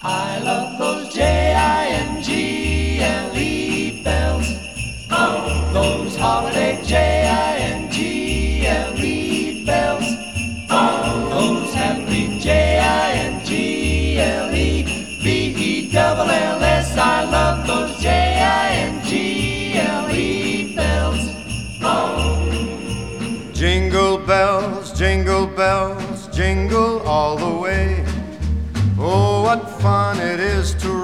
I love those J-I-N-G-L-E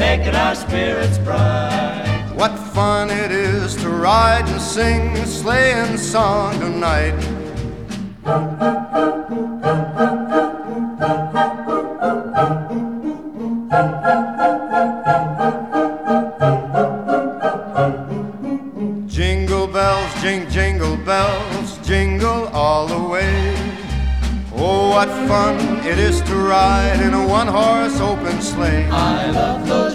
making our spirits bright. What fun it is to ride and sing a sleighing song tonight. Jingle bells, jing, jingle bells, jingle all the way. Oh, what fun it is to ride in a one horse open sleigh. I love those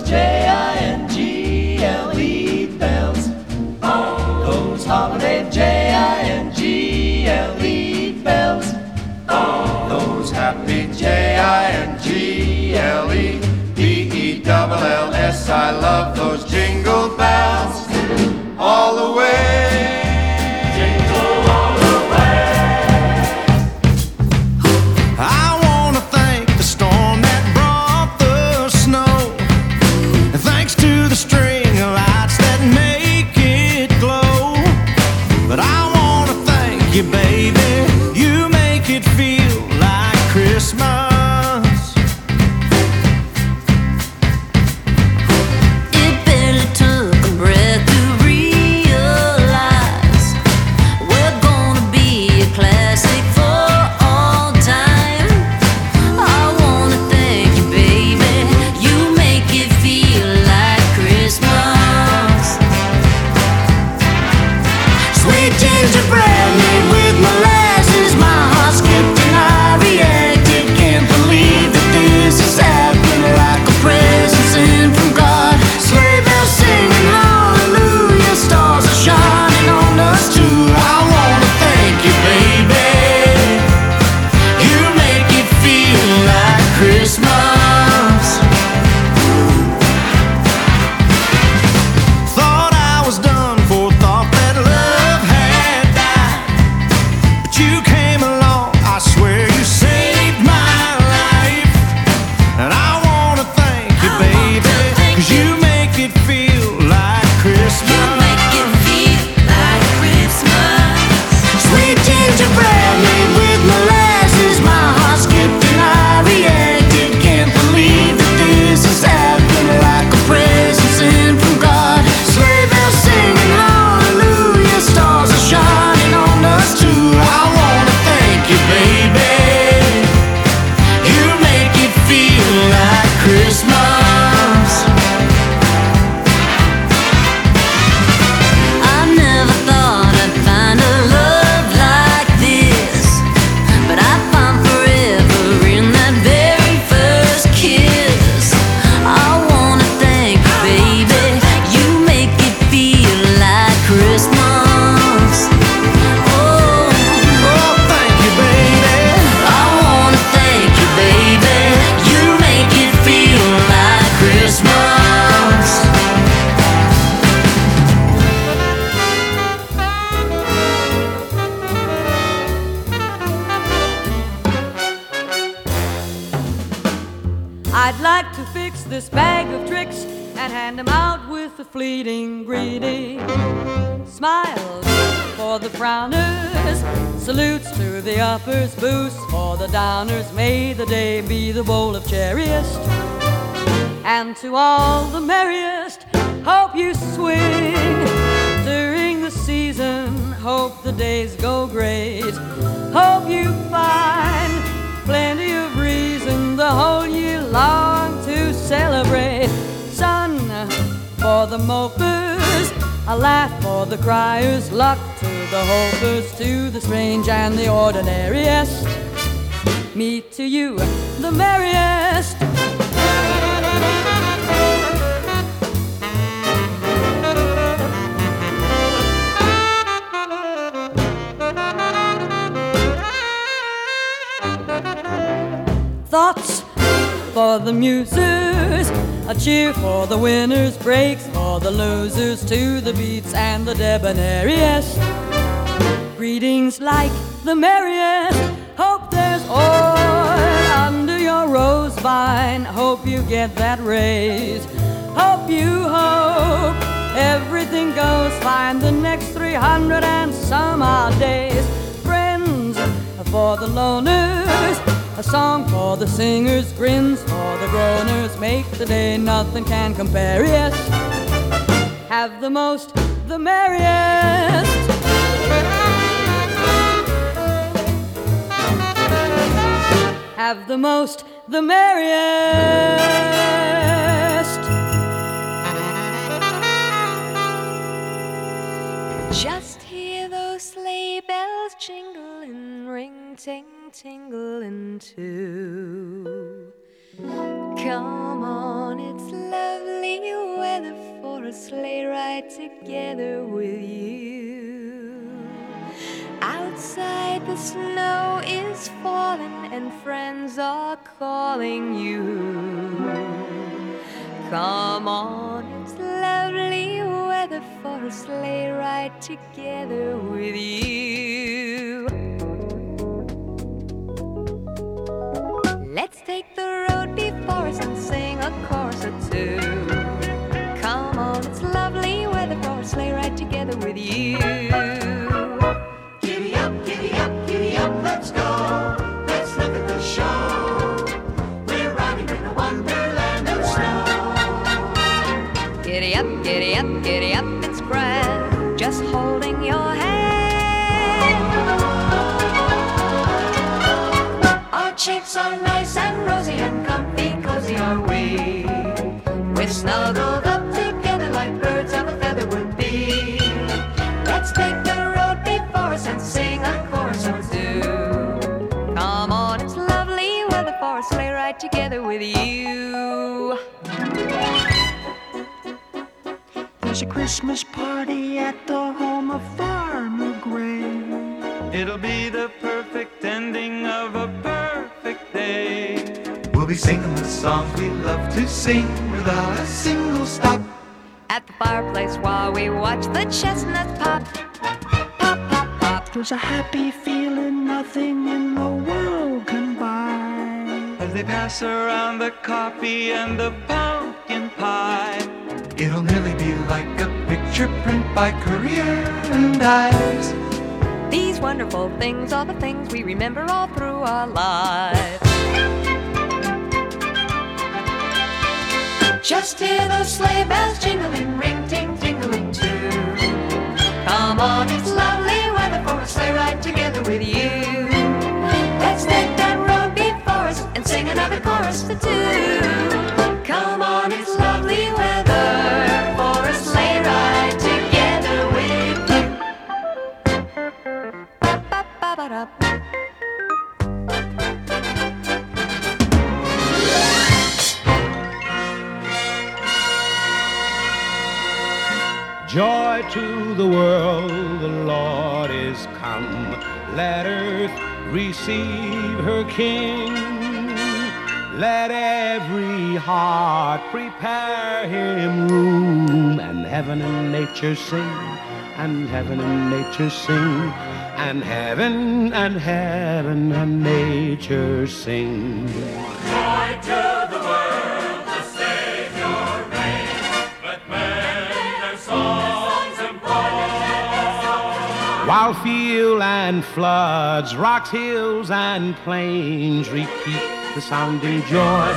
the downers. May the day be the bowl of cherriest. And to all the merriest, hope you swing during the season. Hope the days go great. Hope you find plenty of reason the whole year long to celebrate. Sun for the mopers, a laugh for the criers, luck to the hopers, to the strange and the ordinariest. Me to you, the merriest. Thoughts for the musers, a cheer for the winners, breaks for the losers, to the beats and the debonairiest. Greetings like the merriest. Oil under your rose vine. Hope you get that raise. Hope you hope everything goes fine the next 300 and some odd days. Friends for the loners, a song for the singers, grins for the groaners. Make the day nothing can compare. Yes, have the most, the merriest. Have the most, the merriest. Just hear those sleigh bells jingling, ring ting tingling too. Come on, it's lovely weather for a sleigh ride together with you. Outside the snow is falling and friends are calling you. Come on, it's lovely weather for a sleigh ride together with you. Let's take the road before us and sing a chorus or two. Come on, it's lovely weather for a sleigh ride together with you. Are nice and rosy and comfy, cozy are we. We're snuggled up together like birds of a feather would be. Let's take the road before us and sing a chorus or two. Come on, it's lovely weather for a sleigh ride together with you. There's a Christmas party at the home of Farmer Gray. It'll be the perfect ending of a perfect day. We'll be singing the songs we love to sing without a single stop. At the fireplace while we watch the chestnuts pop. Pop, pop, pop. There's a happy feeling nothing in the world can buy. As they pass around the coffee and the pumpkin pie. It'll nearly be like a picture print by Currier and Ives. These wonderful things are the things we remember all through our lives. Just hear those sleigh bells jingling, ring ting tingling too. Come on, it's lovely weather for a sleigh ride together with you. Let's take that road before us and sing another chorus for two. Come on, it's lovely Let earth receive her King. Let every heart prepare him room, and heaven and nature sing, and heaven and nature sing, and heaven and heaven and nature sing. While field and floods, rocks, hills, and plains repeat the sounding joy,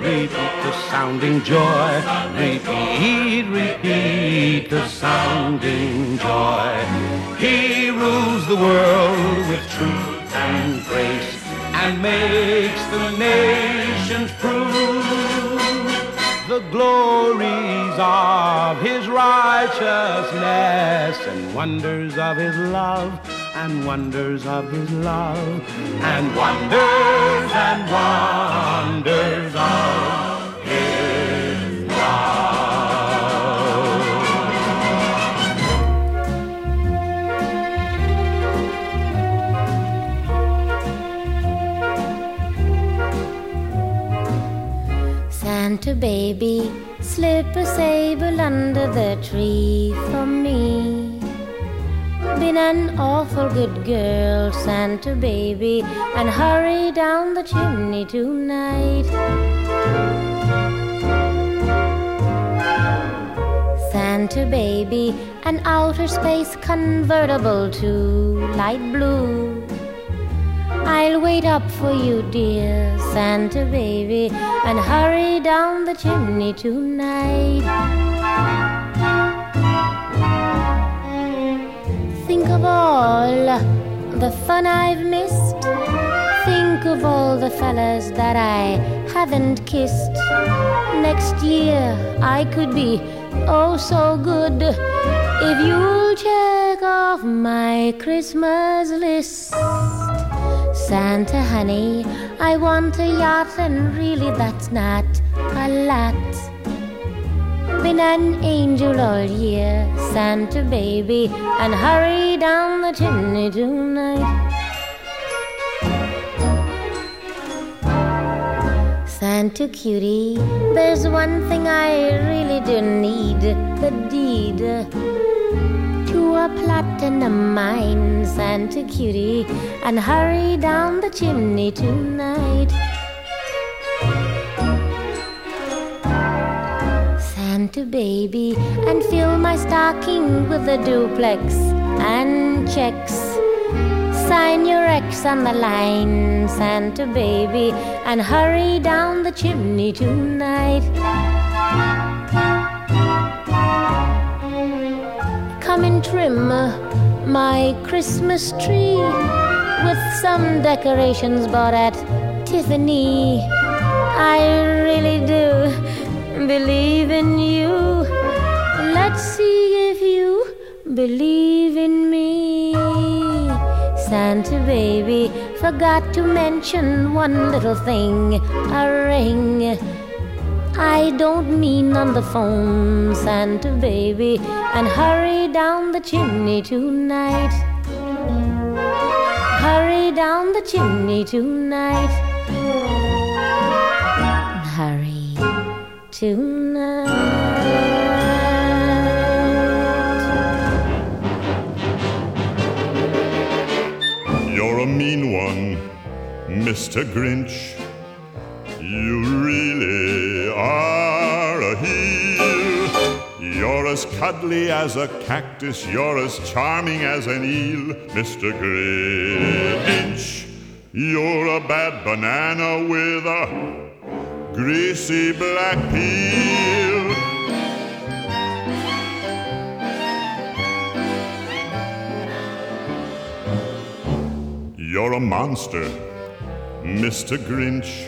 repeat the sounding joy, repeat, repeat the sounding joy. He rules the world with truth and grace and makes the nations prove glories of his righteousness and wonders of his love and wonders of his love and wonders and wonders of baby, slip a sable under the tree for me. Been an awful good girl, Santa baby, and hurry down the chimney tonight. Santa baby, an outer space convertible to light blue. I'll wait up for you, dear Santa baby, and hurry down the chimney tonight. Think of all the fun I've missed. Think of all the fellas that I haven't kissed. Next year I could be oh so good if you'll check off my Christmas list. Santa honey, I want a yacht, and really that's not a lot. Been an angel all year, Santa baby, and hurry down the chimney tonight. Santa cutie, there's one thing I really do need the deed a platinum mine, Santa cutie, and hurry down the chimney tonight. Santa baby, and fill my stocking with a duplex and checks. Sign your X on the line, Santa baby, and hurry down the chimney tonight. Come and trim uh, my Christmas tree with some decorations bought at Tiffany. I really do believe in you. Let's see if you believe in me. Santa baby forgot to mention one little thing a ring. I don't mean on the phone, Santa baby, and hurry down the chimney tonight. Hurry down the chimney tonight. Hurry tonight. You're a mean one, Mr. Grinch. Cuddly as a cactus, you're as charming as an eel, Mr. Grinch. You're a bad banana with a greasy black peel. You're a monster, Mr. Grinch.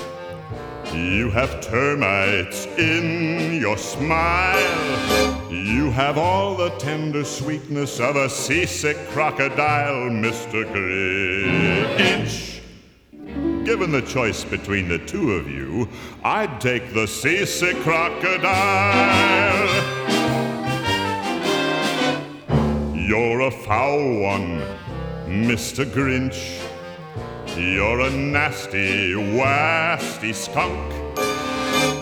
You have termites in your smile. You have all the tender sweetness of a seasick crocodile, Mr. Grinch. Given the choice between the two of you, I'd take the seasick crocodile. You're a foul one, Mr. Grinch. You're a nasty, wasty skunk.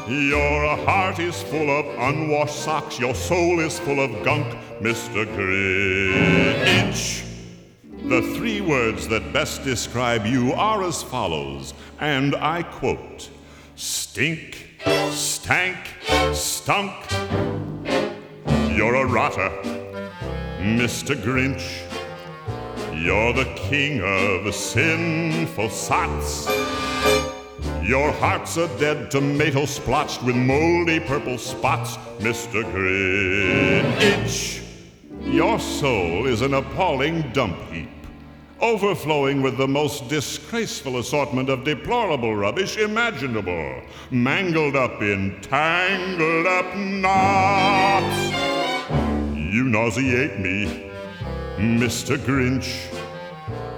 Your heart is full of unwashed socks. Your soul is full of gunk, Mr. Grinch. The three words that best describe you are as follows, and I quote Stink, stank, stunk. You're a rotter, Mr. Grinch. You're the king of sinful sots. Your heart's a dead tomato splotched with moldy purple spots, Mr. Grinch. Your soul is an appalling dump heap, overflowing with the most disgraceful assortment of deplorable rubbish imaginable, mangled up in tangled up knots. You nauseate me, Mr. Grinch,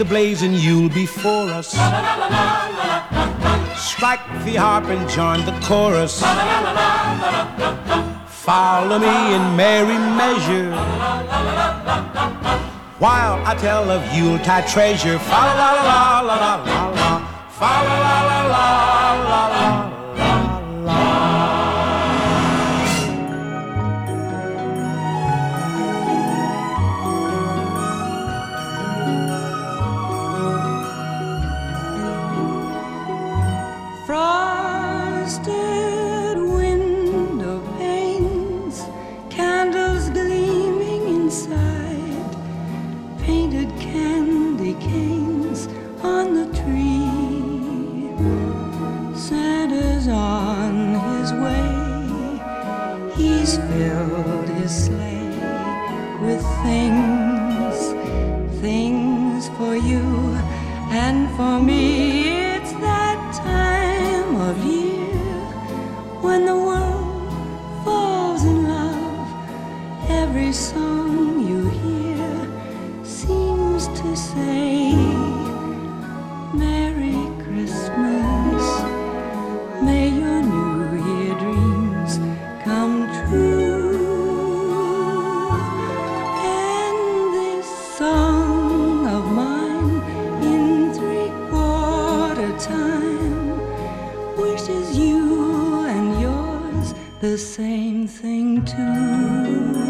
See you'll be for us. Strike the harp and join the chorus. Follow me in merry measure. While I tell of Yuletide treasure. Fa la la la la la la la. La la la la la la. The same thing too.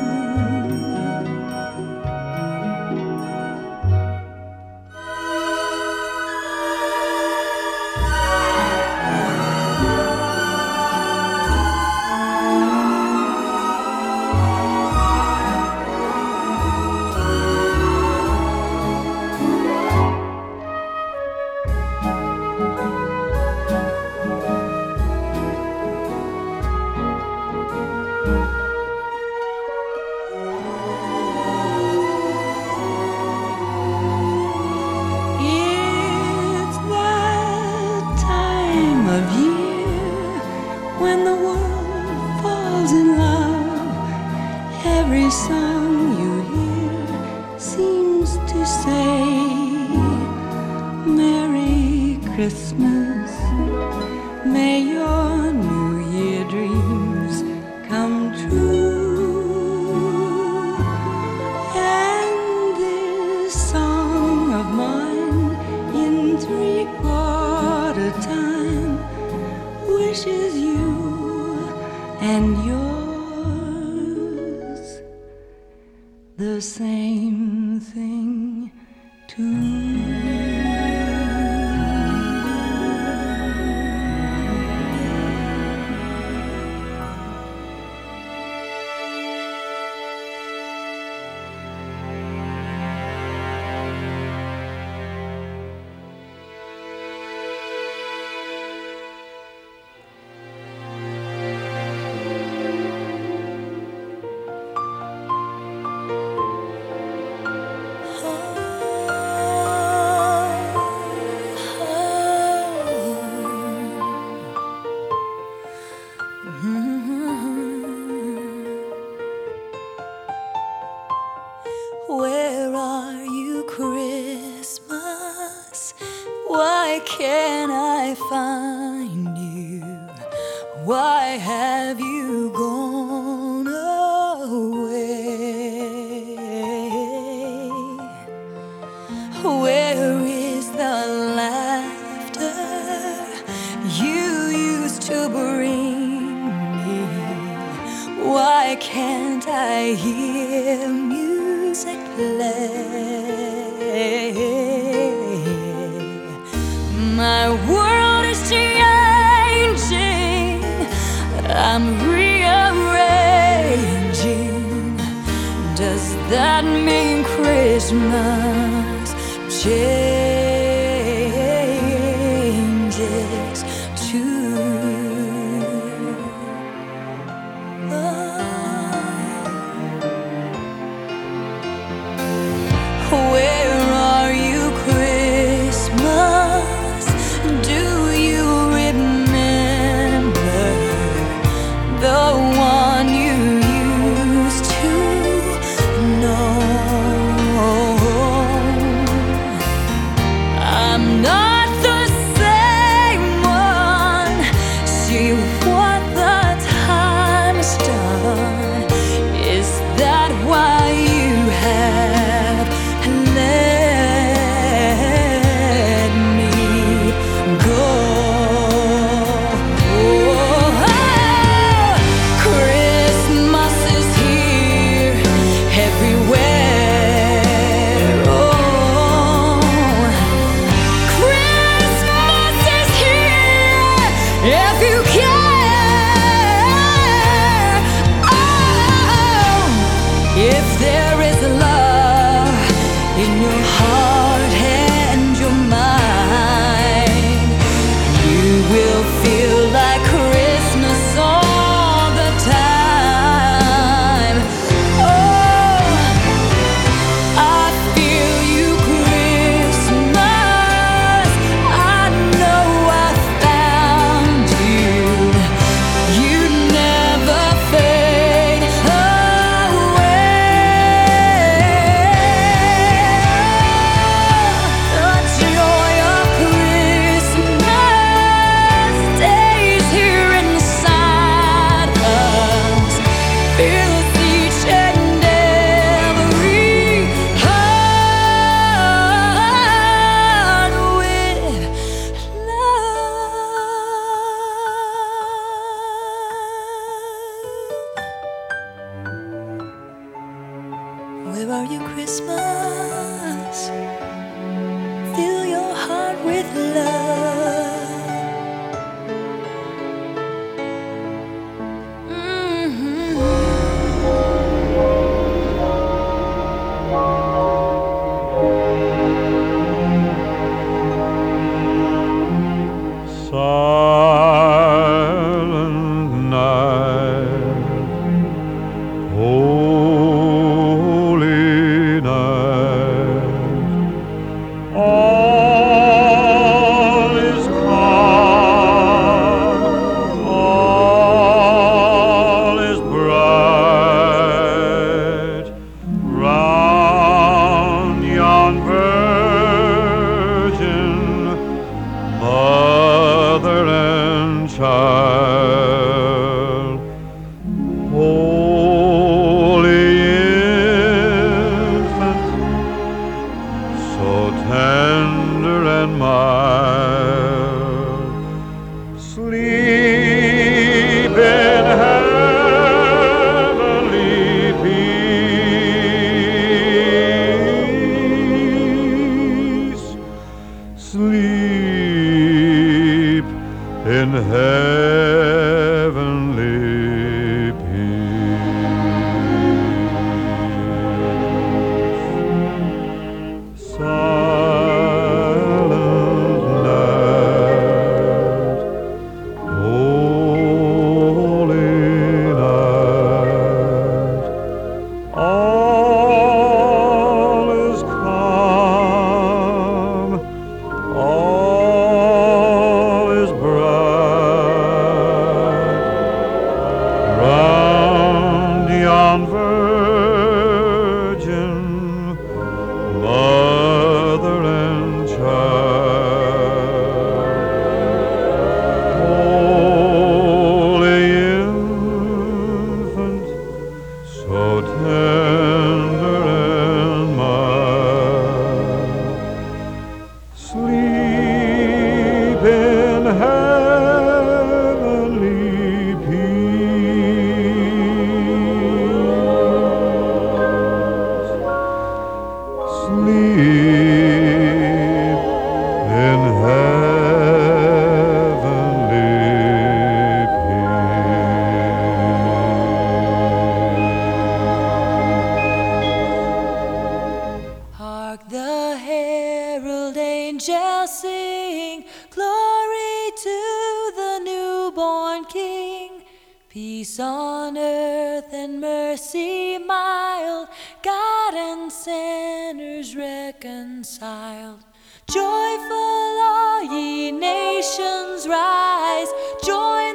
Be mild, God and sinners reconciled. Joyful all ye nations rise, Joy.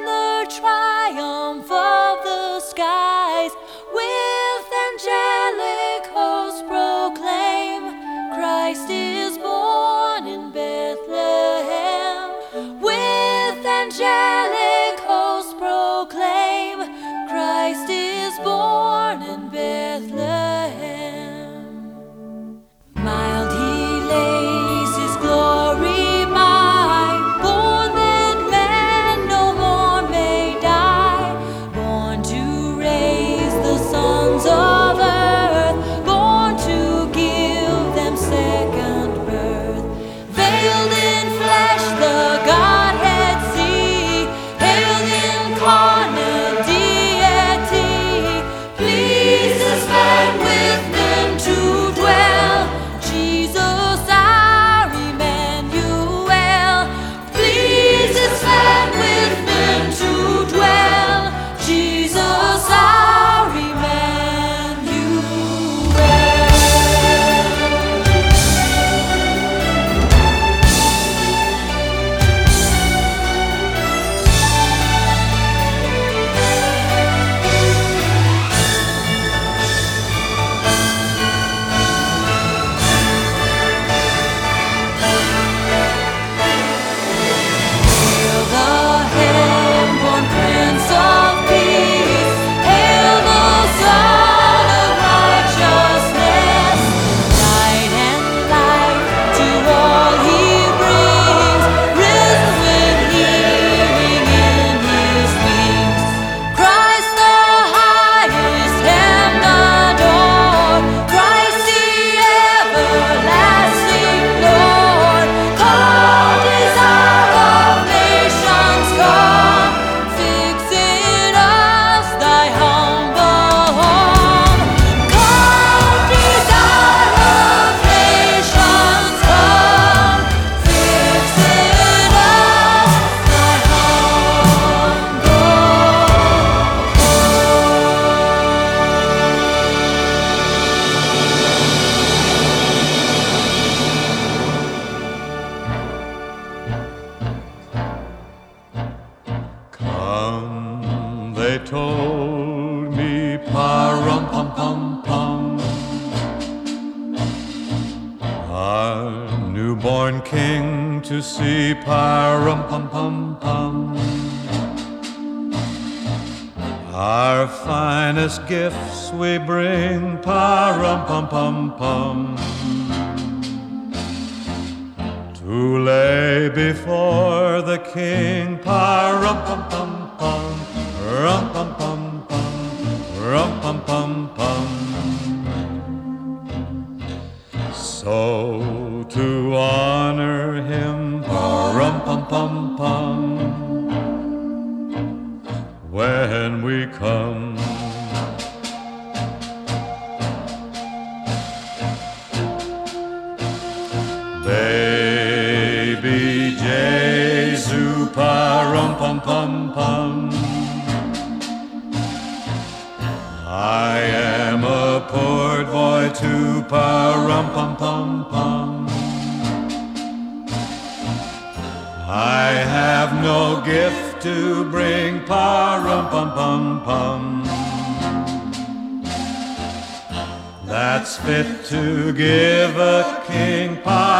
give a king pie.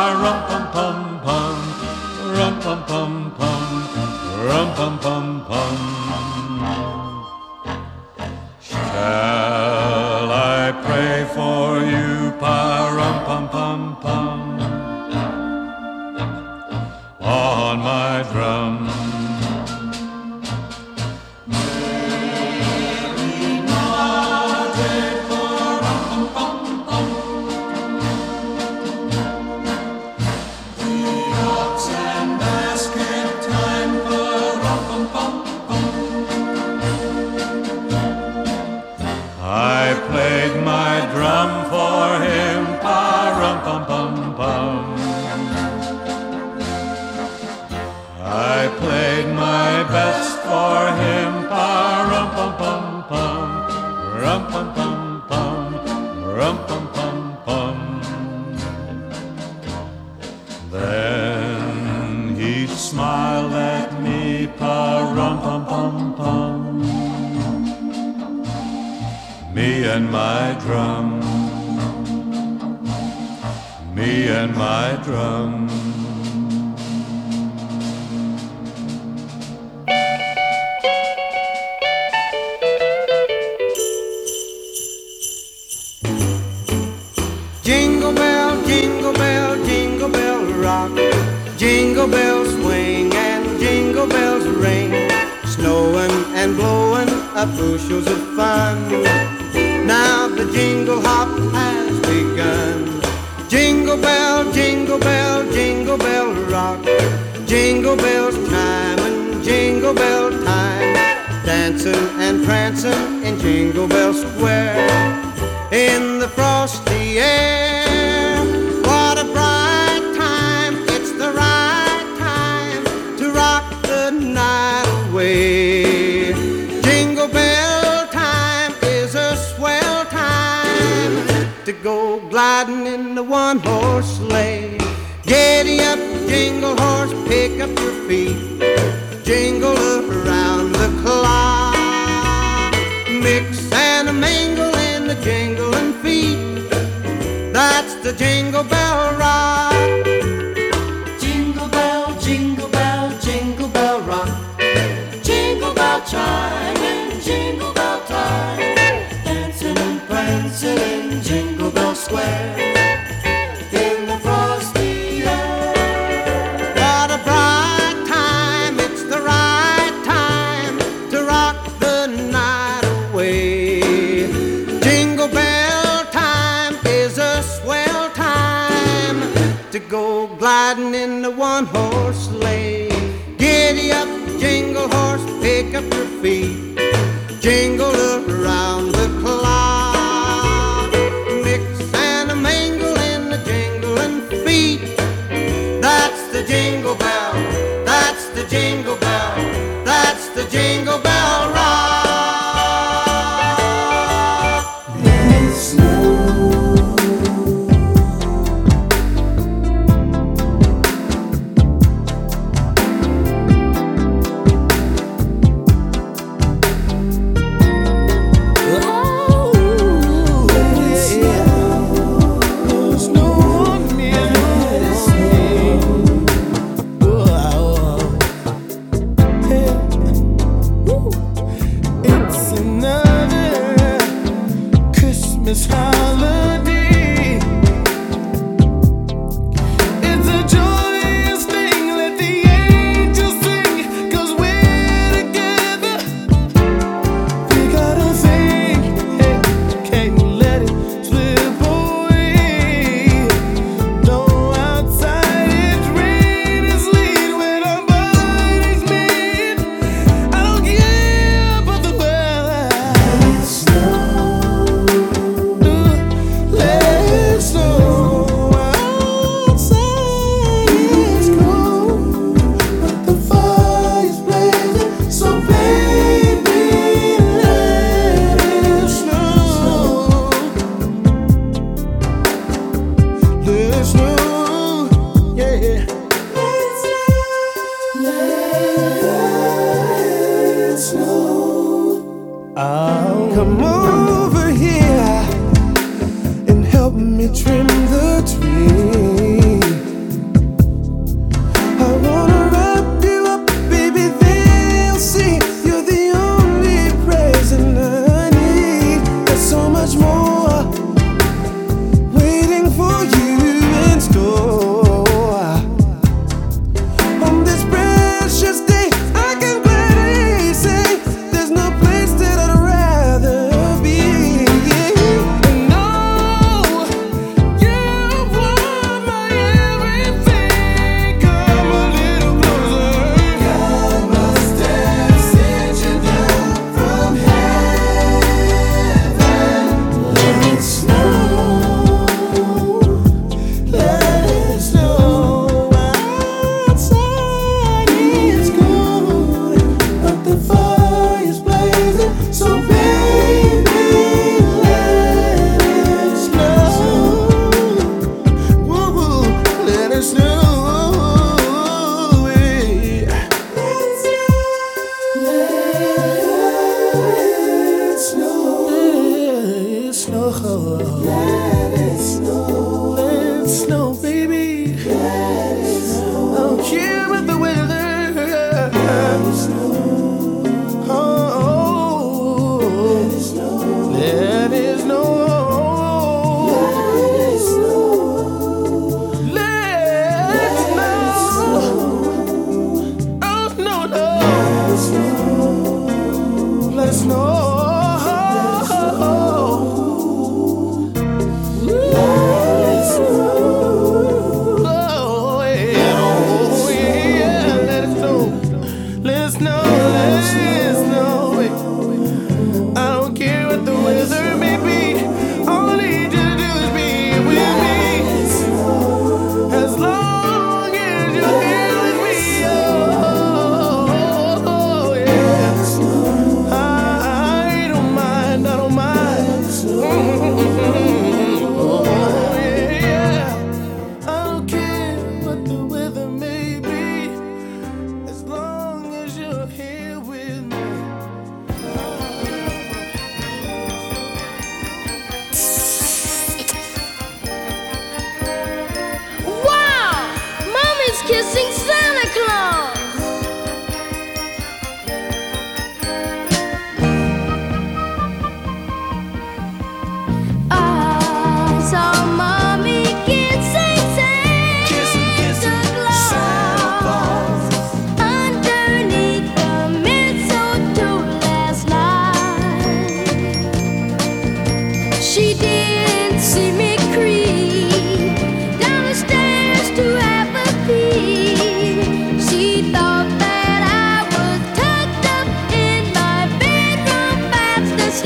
one horse sleigh. Giddy up, jingle horse, pick up your feet. Jingle around the clock. Mix and a mingle in the jingling feet. That's the jingle bell rock. Jingle bell, jingle bell, jingle bell rock. Jingle bell chime.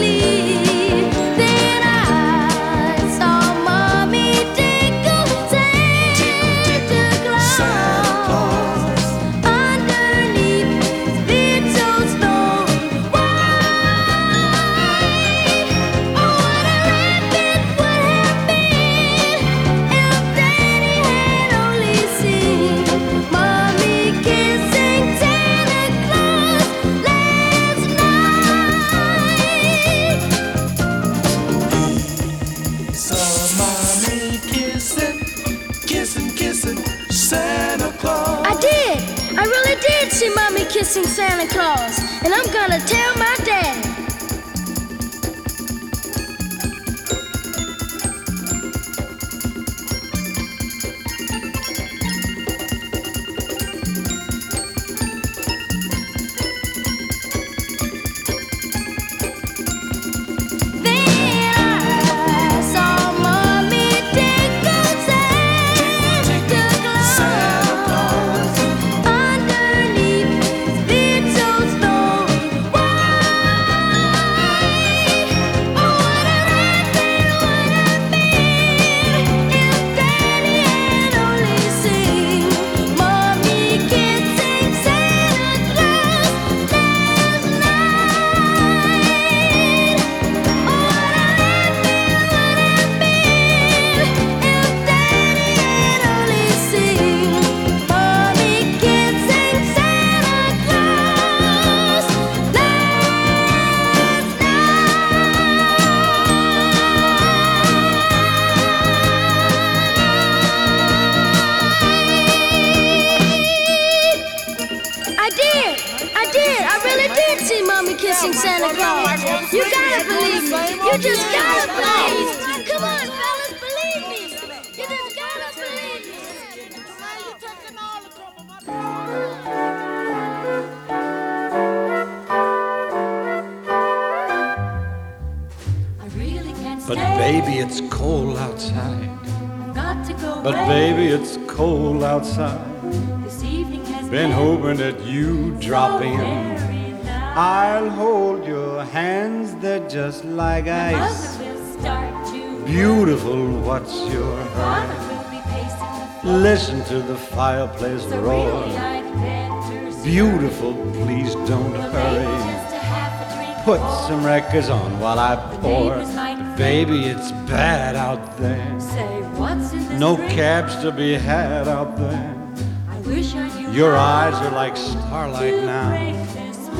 Fast Mommy kissing Santa Claus! You gotta believe me! You just gotta believe me! Come on, fellas, believe me! You just gotta believe me! I really can't But baby, it's cold outside. Got to go But baby, it's cold outside. This evening has Been hoping that you drop in. I'll hold your hands, they're just like Mother ice. will start to Beautiful, what's your Father will be pacing the floor. Listen to the fireplace So roar. really I'd better start. Beautiful, please don't hurry. just a half a drink Put some records on while I pour. Baby, it's bad out there. Say what's in this No drink? cabs to be had out there. I wish I knew Your eyes are like starlight now.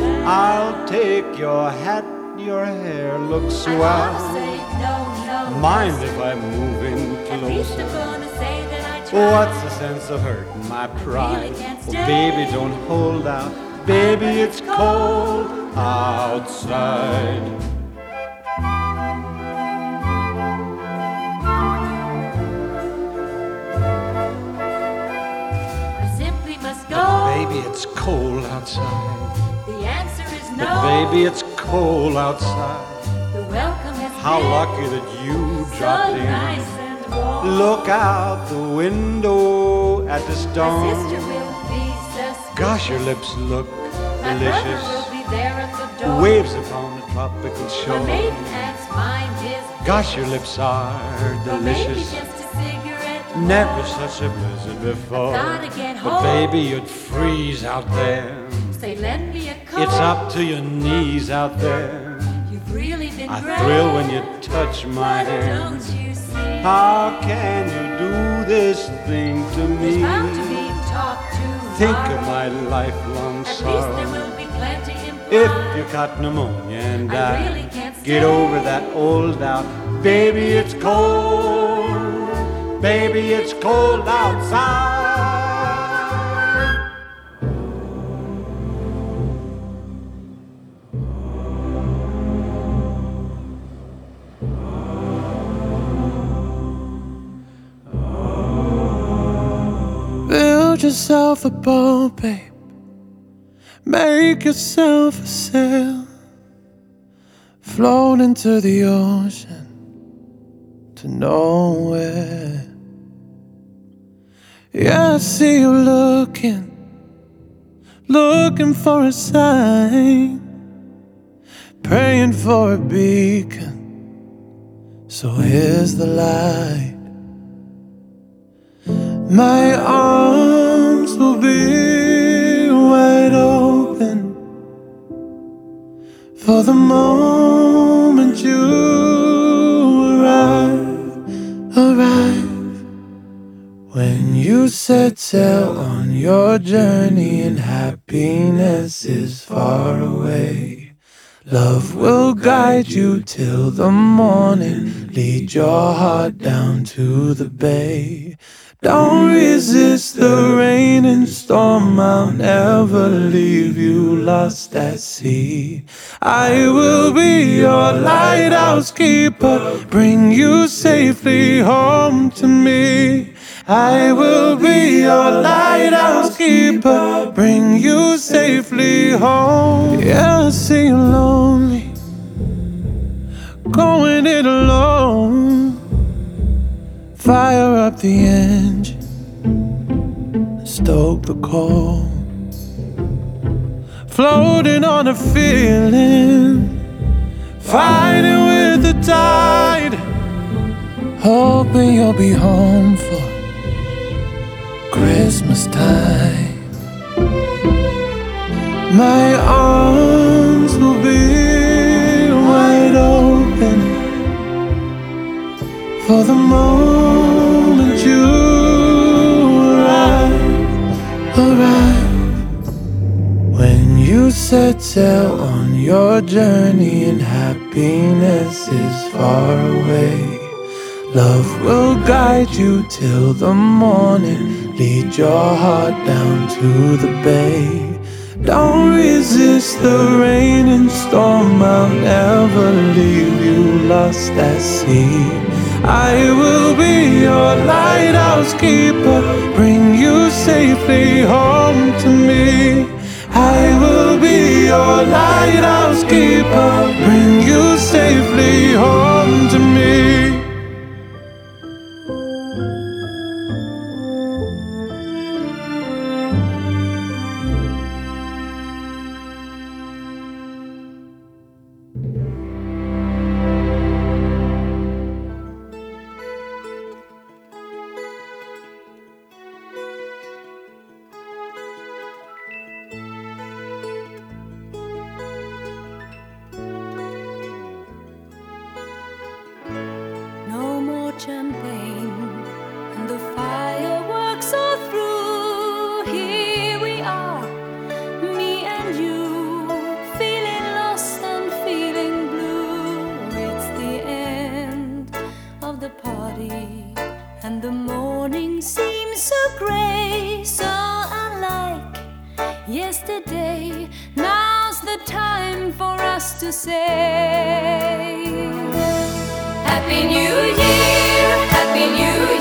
Break this spell. I'll take your hat, your hair looks swell. no, no. Mind if I move in At least closer? I'm gonna say that I tried. What's the sense of hurting my pride? can't Oh, baby, don't hold out. Baby, it's cold outside. I simply must go. Baby, it's cold outside. The answer is snow. baby, it's cold outside. The welcome has How lucky that you dropped in. Look out the window at the storm. sister will be. Gosh, your lips look delicious. brother will be there at the door. Waves upon the tropical shore. maiden aunt's mind is Gosh, your lips are delicious. Just a cigarette. Never such a blizzard before. But baby, you'd freeze out there. Say, lend me a coat. It's up to your knees out there. You've really been I great. thrill when you touch my But hand. don't you see? How can you do this thing to me? to be talk Think tomorrow. of my lifelong At least there sorrow. will be plenty If you got pneumonia and I die, really can't get over that old doubt. Baby, it's cold. Baby, it's cold outside. Build yourself a boat, babe. Make yourself a sail. Float into the ocean to nowhere. Yeah, I see you looking, looking for a sign, praying for a beacon. So here's the light. My arms will be wide open for the moment you arrive, arrive. When you set sail on your journey and happiness is far away. Love will guide you till the morning, lead your heart down to the bay. Don't resist the rain and storm, I'll never leave you lost at sea. I will be your lighthouse keeper, bring you safely home to me. I will be your lighthouse keeper, bring you safely home. Yeah, I see you lonely, going it alone. Fire up the engine, stoke the coal. Floating on a feeling, fighting with the tide. Hoping you'll be home for Christmas time. My arms will be wide open for the moment you arrive, arrive. When you set sail on your journey and happiness is far away. Love will guide you till the morning, lead your heart down to the bay. Don't resist the rain and storm, I'll never leave you lost at sea. I will be your lighthouse keeper, bring you safely home to me. I will be your lighthouse keeper, bring you safely home to me. And the morning seems so gray, so unlike yesterday. Now's the time for us to say. Happy New Year, Happy New Year.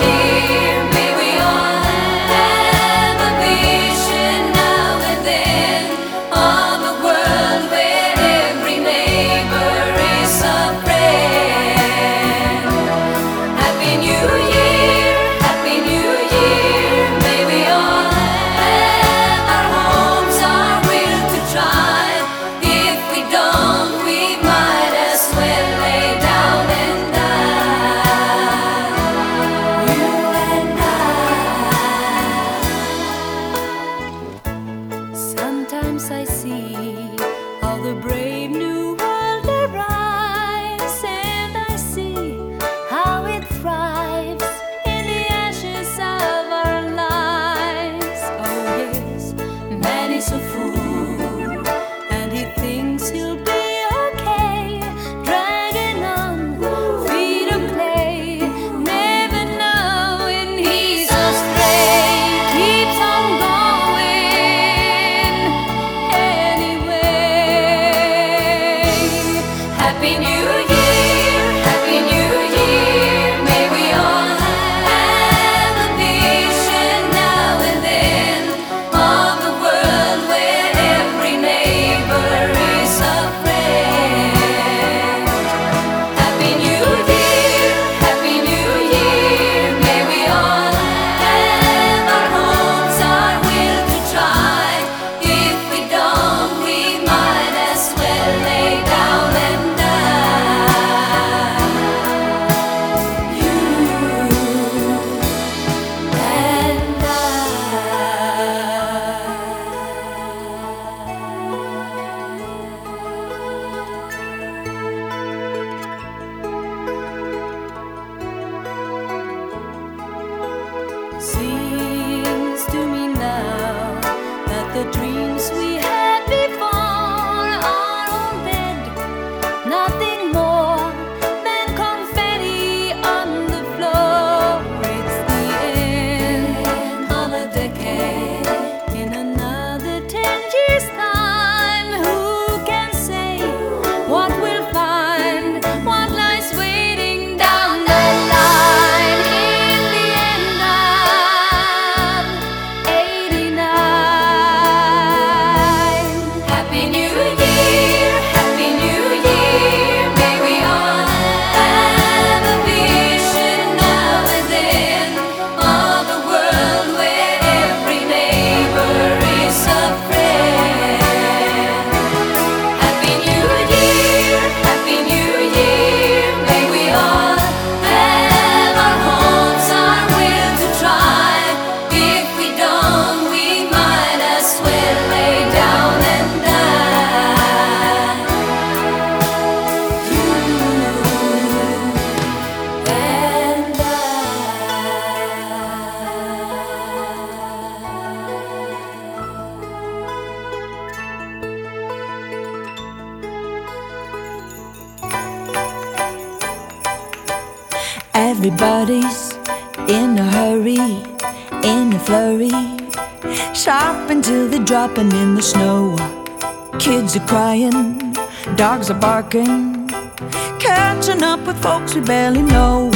Barely know.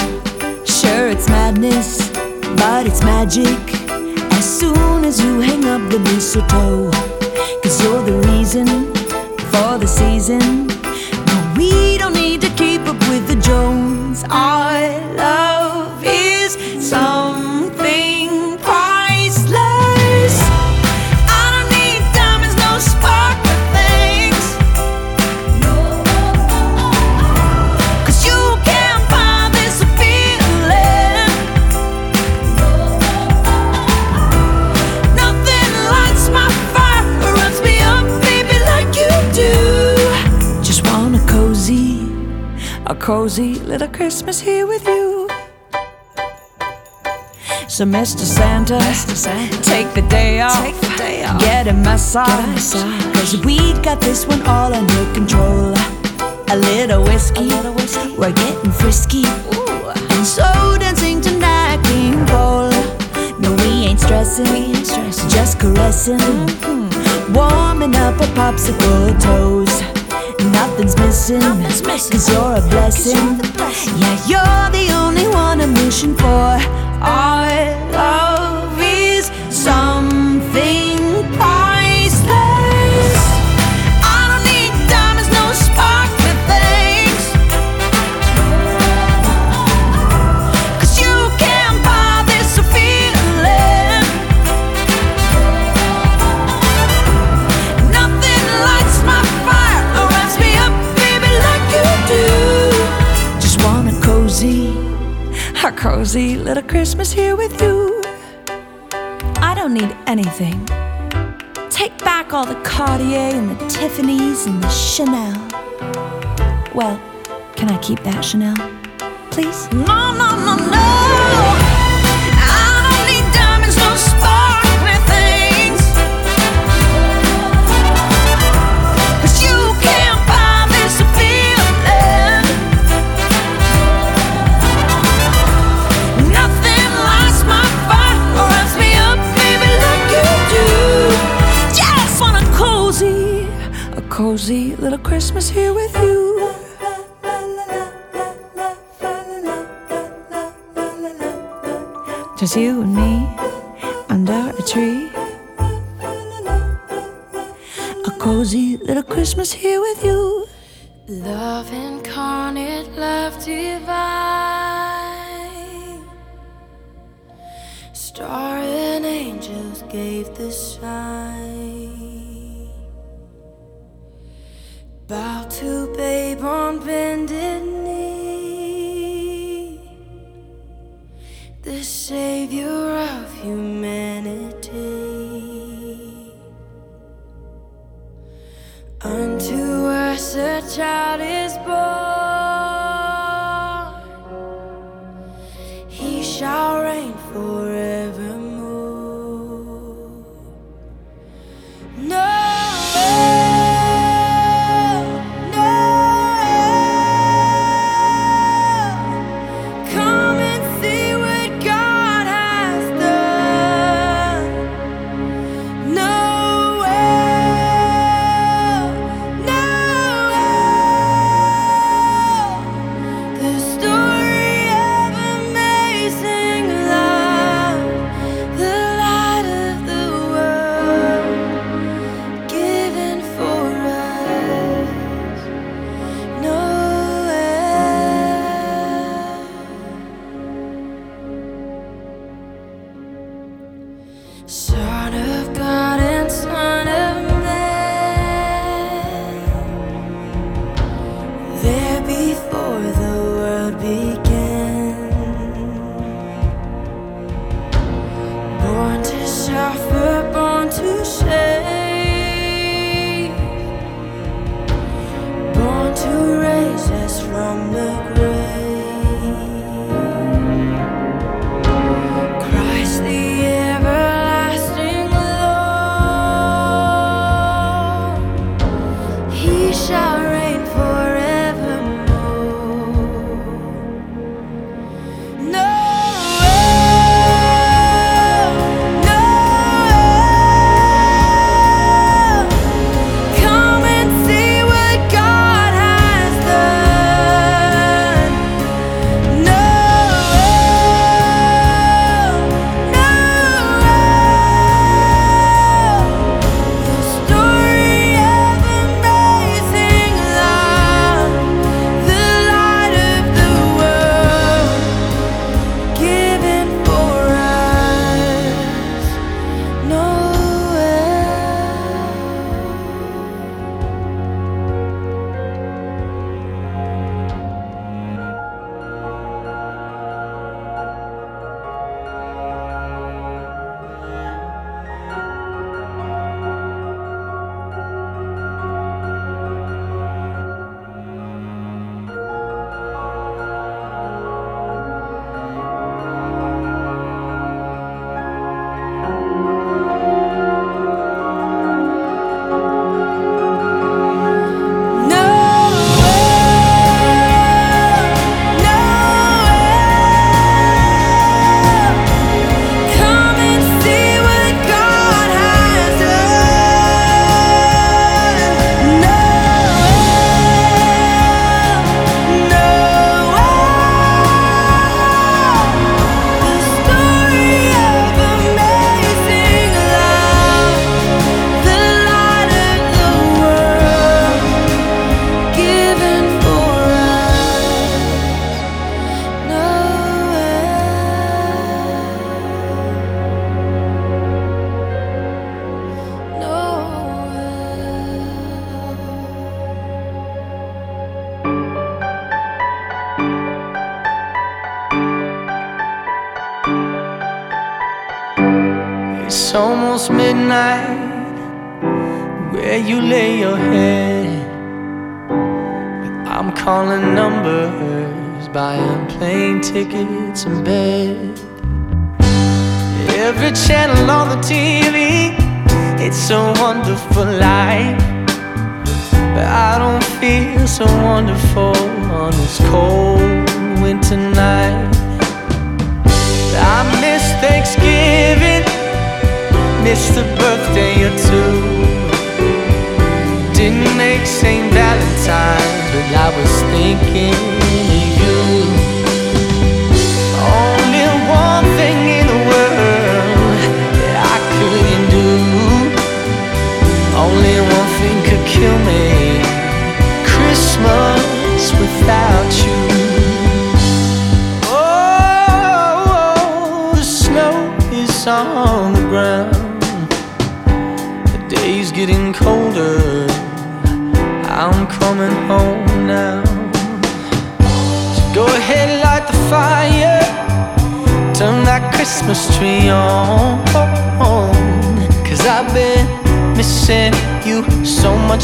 Sure, it's madness, but it's magic. As soon as you hang up the mistletoe, cause you're the reason for the season. No, we don't need to keep up with the Jones. Our cozy little Christmas here with you. So, Mr. Santa, take the day off, get a massage, cause we got this one all under control. A little whiskey, little whiskey we're getting frisky, Ooh. and so dancing tonight, King Cole. No, we ain't stressing, we ain't stressing. just caressing, mm-hmm. warming up our popsicle toes. Nothing's missing, cause you're a blessing. Yeah, you're the only one I'm wishing for. Our cozy little Christmas here with you. I don't need anything. Take back all the Cartier and the Tiffany's and the Chanel. Well, can I keep that Chanel? Please? No, no, no, no.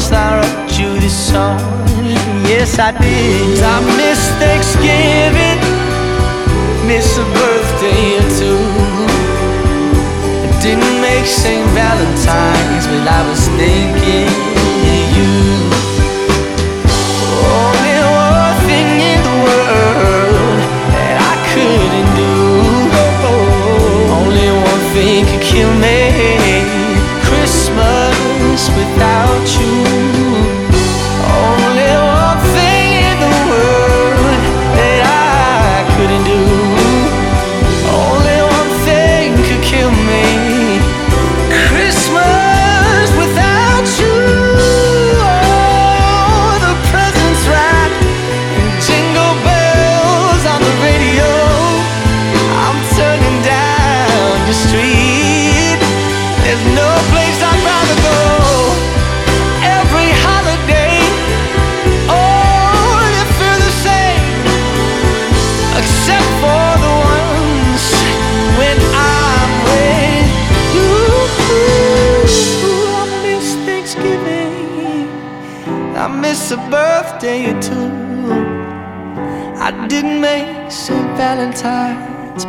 Yes, I wrote you this song. Yes, I did. I miss Thanksgiving, miss a birthday or two. It didn't make St. Valentine's, but I was thinking.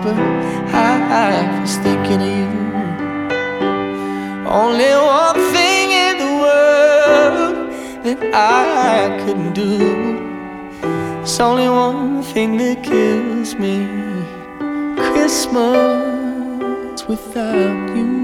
but I was thinking of you. Only one thing in the world that I couldn't do. It's only one thing that kills me Christmas without you.